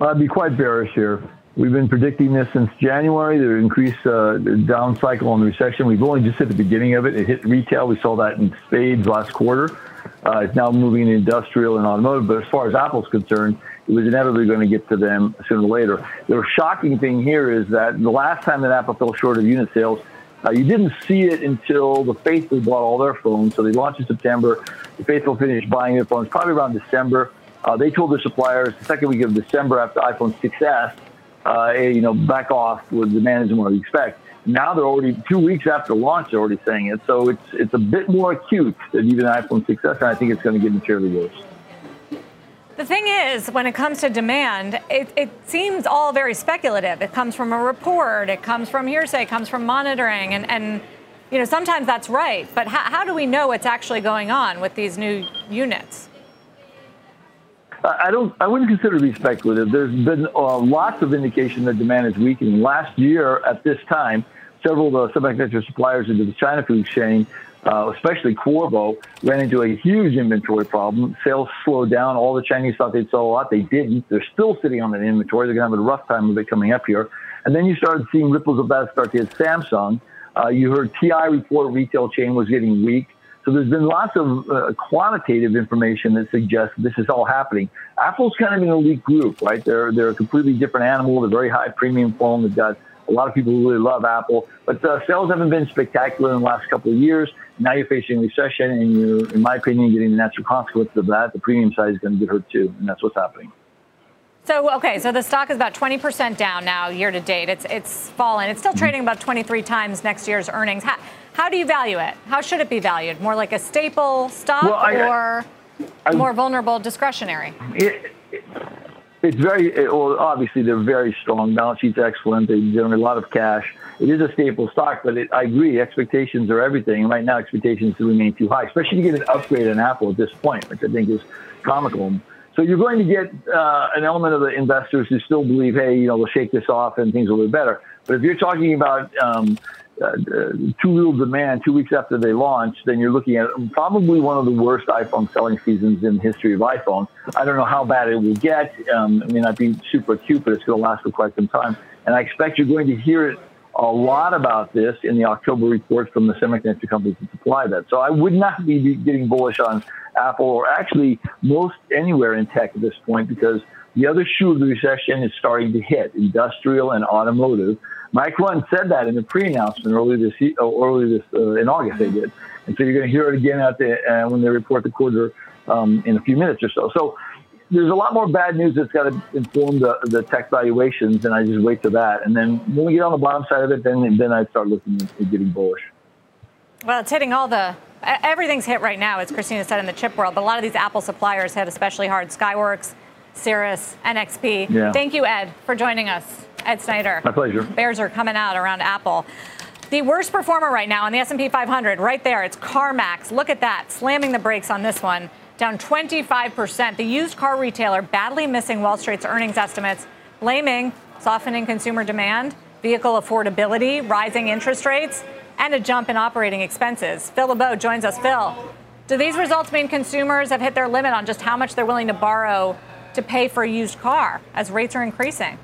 I'd be quite bearish here. We've been predicting this since January. The increased uh, down cycle the recession. We've only just hit the beginning of it. It hit retail. We saw that in spades last quarter. Uh, it's now moving in industrial and automotive. But as far as Apple's concerned, it was inevitably going to get to them sooner or later. The shocking thing here is that the last time that Apple fell short of unit sales, uh, you didn't see it until the faithful bought all their phones. So they launched in September. The faithful finished buying their phones probably around December. Uh, they told their suppliers the second week of December after iPhone 6s, uh, you know, back off with the isn't what we expect. Now they're already two weeks after launch, they're already saying it. So it's it's a bit more acute than even iPhone 6s, and I think it's going to get materially worse. The thing is, when it comes to demand, it, it, seems all very speculative. It comes from a report, it comes from hearsay, it comes from monitoring, and, and you know sometimes that's right. But how, how do we know what's actually going on with these new units? I don't. I wouldn't consider it to be speculative. There's been uh, lots of indication that demand is weakening. Last year at this time, several of the semiconductor suppliers into the China food chain, uh, especially Qorvo, ran into a huge inventory problem. Sales slowed down. All the Chinese thought they'd sell a lot. They didn't. They're still sitting on that inventory. They're going to have a rough time of it coming up here. And then you started seeing ripples of that start to hit Samsung. Uh, you heard TI report retail chain was getting weak. So there's been lots of uh, quantitative information that suggests this is all happening. Apple's kind of an elite group, right? They're they're a completely different animal. They're very high premium phone. They've got a lot of people who really love Apple, but uh, sales haven't been spectacular in the last couple of years. Now you're facing recession, and you're, in my opinion, getting the natural consequences of that. The premium side is going to get hurt too, and that's what's happening. So okay, so the stock is about 20% down now year to date. It's it's fallen. It's still mm-hmm. trading about 23 times next year's earnings. How, how do you value it? How should it be valued? More like a staple stock well, I, or I, more vulnerable discretionary? It, it's very well. Obviously, they're very strong. Balance sheet's excellent. They generate a lot of cash. It is a staple stock, but it, I agree. Expectations are everything. Right now, expectations remain too high, especially to get an upgrade on Apple at this point, which I think is comical. So you're going to get uh, an element of the investors who still believe, hey, you know, we'll shake this off and things will be better. But if you're talking about um, uh, too little demand two weeks after they launch, then you're looking at probably one of the worst iPhone selling seasons in the history of iPhone. I don't know how bad it will get. Um, it may not be super acute, but it's going to last for quite some time. And I expect you're going to hear a lot about this in the October reports from the semiconductor companies that supply that. So I would not be getting bullish on Apple or actually most anywhere in tech at this point because the other shoe of the recession is starting to hit industrial and automotive. Micron said that in the pre-announcement early this uh, earlier this uh, in August they did, and so you're going to hear it again at the uh, when they report the quarter um, in a few minutes or so. So there's a lot more bad news that's got to inform the, the tech valuations, and I just wait to that. And then when we get on the bottom side of it, then then I start looking at getting bullish. Well, it's hitting all the everything's hit right now, as Christina said in the chip world. But a lot of these Apple suppliers hit especially hard. Skyworks, Cirrus, NXP. Yeah. Thank you, Ed, for joining us. Ed Snyder. My pleasure. Bears are coming out around Apple. The worst performer right now on the S&P 500, right there, it's CarMax. Look at that, slamming the brakes on this one, down 25%. The used car retailer badly missing Wall Street's earnings estimates, blaming softening consumer demand, vehicle affordability, rising interest rates, and a jump in operating expenses. Phil LeBeau joins us. Phil, do these results mean consumers have hit their limit on just how much they're willing to borrow to pay for a used car as rates are increasing?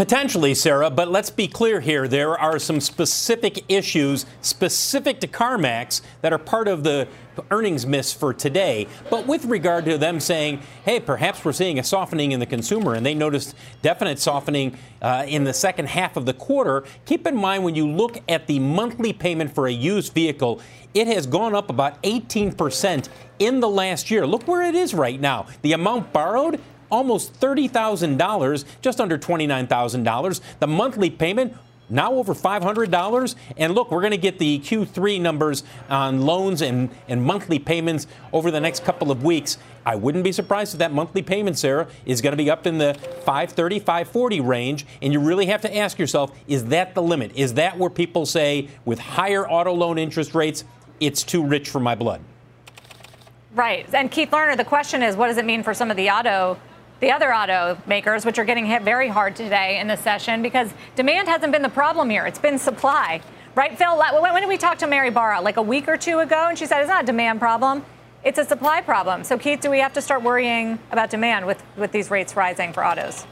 Potentially, Sarah, but let's be clear here. There are some specific issues specific to CarMax that are part of the earnings miss for today. But with regard to them saying, hey, perhaps we're seeing a softening in the consumer, and they noticed definite softening uh, in the second half of the quarter, keep in mind when you look at the monthly payment for a used vehicle, it has gone up about 18% in the last year. Look where it is right now. The amount borrowed, almost $30,000, just under $29,000. The monthly payment, now over $500. And look, we're going to get the Q3 numbers on loans and, and monthly payments over the next couple of weeks. I wouldn't be surprised if that monthly payment, Sarah, is going to be up in the 530, 540 range. And you really have to ask yourself, is that the limit? Is that where people say, with higher auto loan interest rates, it's too rich for my blood? Right. And Keith Lerner, the question is, what does it mean for some of the auto the other automakers, which are getting hit very hard today in the session because demand hasn't been the problem here. It's been supply. Right, Phil? When did we talk to Mary Barra? Like a week or two ago? And she said it's not a demand problem, it's a supply problem. So, Keith, do we have to start worrying about demand with, with these rates rising for autos?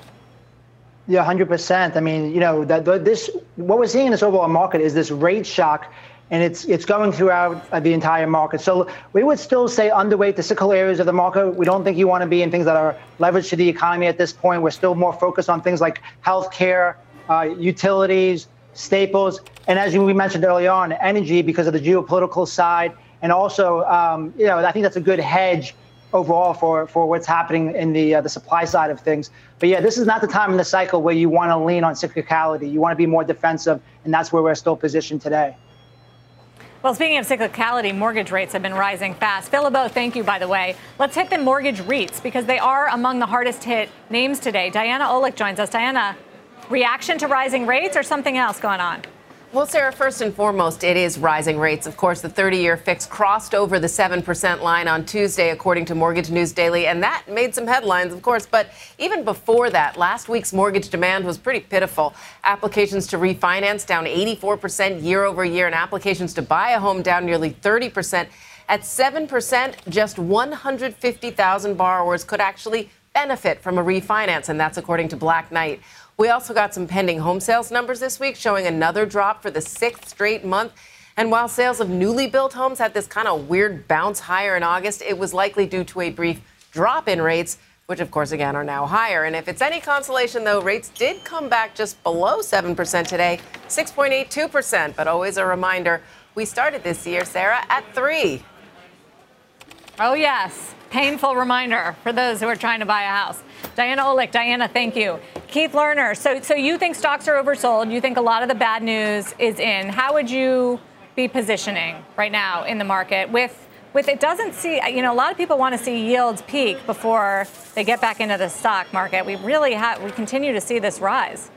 Yeah, 100%. I mean, you know, that this what we're seeing in this overall market is this rate shock and it's it's going throughout uh, the entire market. So we would still say underweight the cyclical areas of the market. We don't think you want to be in things that are leveraged to the economy at this point. We're still more focused on things like healthcare, uh, utilities, staples, and as we mentioned earlier on, energy because of the geopolitical side, and also um, you know I think that's a good hedge overall for for what's happening in the uh, the supply side of things. But yeah, this is not the time in the cycle where you want to lean on cyclicality. You want to be more defensive, and that's where we're still positioned today. Well, speaking of cyclicality, mortgage rates have been rising fast. Phil thank you, by the way. Let's hit the mortgage REITs because they are among the hardest hit names today. Diana Olick joins us. Diana, reaction to rising rates or something else going on? Well, Sarah, first and foremost, it is rising rates. Of course, the 30 year fix crossed over the 7% line on Tuesday, according to Mortgage News Daily, and that made some headlines, of course. But even before that, last week's mortgage demand was pretty pitiful. Applications to refinance down 84% year over year, and applications to buy a home down nearly 30%. At 7%, just 150,000 borrowers could actually benefit from a refinance, and that's according to Black Knight. We also got some pending home sales numbers this week showing another drop for the sixth straight month. And while sales of newly built homes had this kind of weird bounce higher in August, it was likely due to a brief drop in rates, which of course again are now higher. And if it's any consolation, though, rates did come back just below 7% today, 6.82%. But always a reminder, we started this year, Sarah, at 3. Oh, yes. Painful reminder for those who are trying to buy a house. Diana Olick, Diana, thank you. Keith Lerner, so, so you think stocks are oversold. You think a lot of the bad news is in. How would you be positioning right now in the market with with it doesn't see, you know, a lot of people want to see yields peak before they get back into the stock market. We really have, we continue to see this rise.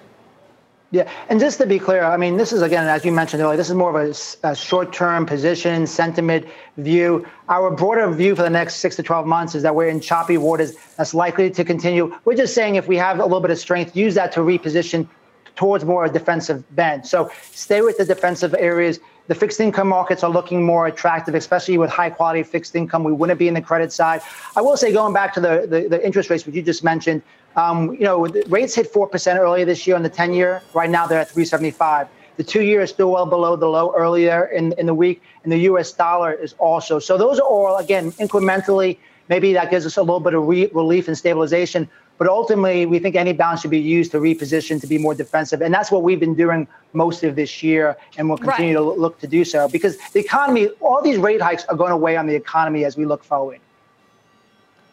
Yeah, and just to be clear, I mean, this is again, as you mentioned earlier, this is more of a, a, short-term position sentiment view. Our broader view for the next six to 12 months is that we're in choppy waters. That's likely to continue. We're just saying if we have a little bit of strength, use that to reposition towards more a defensive bend. So stay with the defensive areas. The fixed income markets are looking more attractive, especially with high quality fixed income. We wouldn't be in the credit side. I will say, going back to the, the, the interest rates, which you just mentioned, um, you know, rates hit 4% earlier this year on the 10 year. Right now, they're at 375. The two year is still well below the low earlier in, in the week, and the US dollar is also. So, those are all, again, incrementally. Maybe that gives us a little bit of re- relief and stabilization. But ultimately, we think any balance should be used to reposition to be more defensive. And that's what we've been doing most of this year and we'll continue right. to look to do so because the economy, all these rate hikes are going to weigh on the economy as we look forward.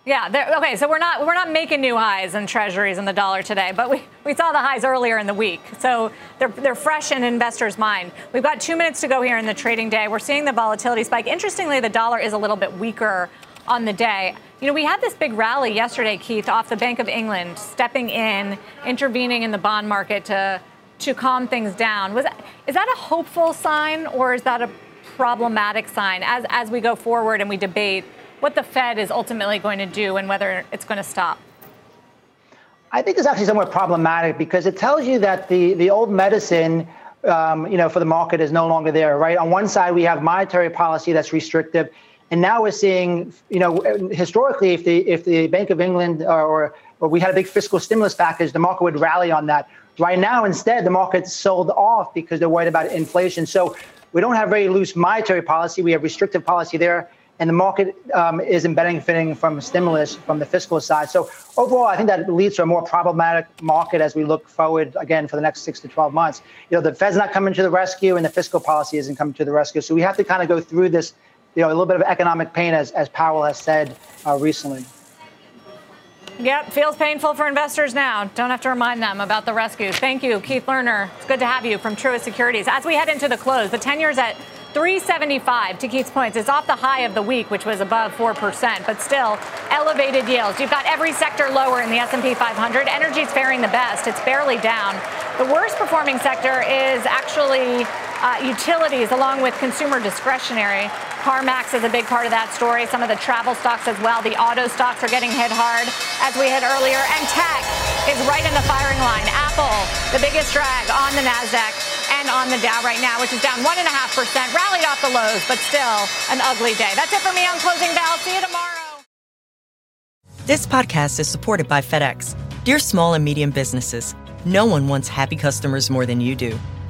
Yeah. Okay. So we're not we're not making new highs in treasuries and the dollar today, but we, we saw the highs earlier in the week, so they're they're fresh in investors' mind. We've got two minutes to go here in the trading day. We're seeing the volatility spike. Interestingly, the dollar is a little bit weaker on the day. You know, we had this big rally yesterday, Keith, off the Bank of England, stepping in, intervening in the bond market to to calm things down. Was is that a hopeful sign or is that a problematic sign as as we go forward and we debate what the Fed is ultimately going to do and whether it's going to stop? I think it's actually somewhat problematic because it tells you that the the old medicine um, you know, for the market is no longer there, right? On one side, we have monetary policy that's restrictive, and now we're seeing, you know, historically, if the if the Bank of England or, or we had a big fiscal stimulus package, the market would rally on that. Right now, instead, the market's sold off because they're worried about inflation. So we don't have very loose monetary policy. We have restrictive policy there, and the market um, isn't benefiting from stimulus from the fiscal side. So overall, I think that leads to a more problematic market as we look forward again for the next six to 12 months. You know, the Fed's not coming to the rescue, and the fiscal policy isn't coming to the rescue. So we have to kind of go through this you know, a little bit of economic pain, as, as Powell has said uh, recently. Yep, feels painful for investors now. Don't have to remind them about the rescue. Thank you, Keith Lerner. It's good to have you from Truist Securities. As we head into the close, the 10 years at 375 to Keith's points. It's off the high of the week, which was above 4%, but still elevated yields. You've got every sector lower in the S&P 500. Energy is faring the best. It's barely down. The worst performing sector is actually uh, utilities along with consumer discretionary. CarMax is a big part of that story. Some of the travel stocks as well. The auto stocks are getting hit hard, as we hit earlier. And tech is right in the firing line. Apple, the biggest drag on the NASDAQ and on the Dow right now, which is down 1.5%, rallied off the lows, but still an ugly day. That's it for me on Closing Bell. See you tomorrow. This podcast is supported by FedEx. Dear small and medium businesses, no one wants happy customers more than you do.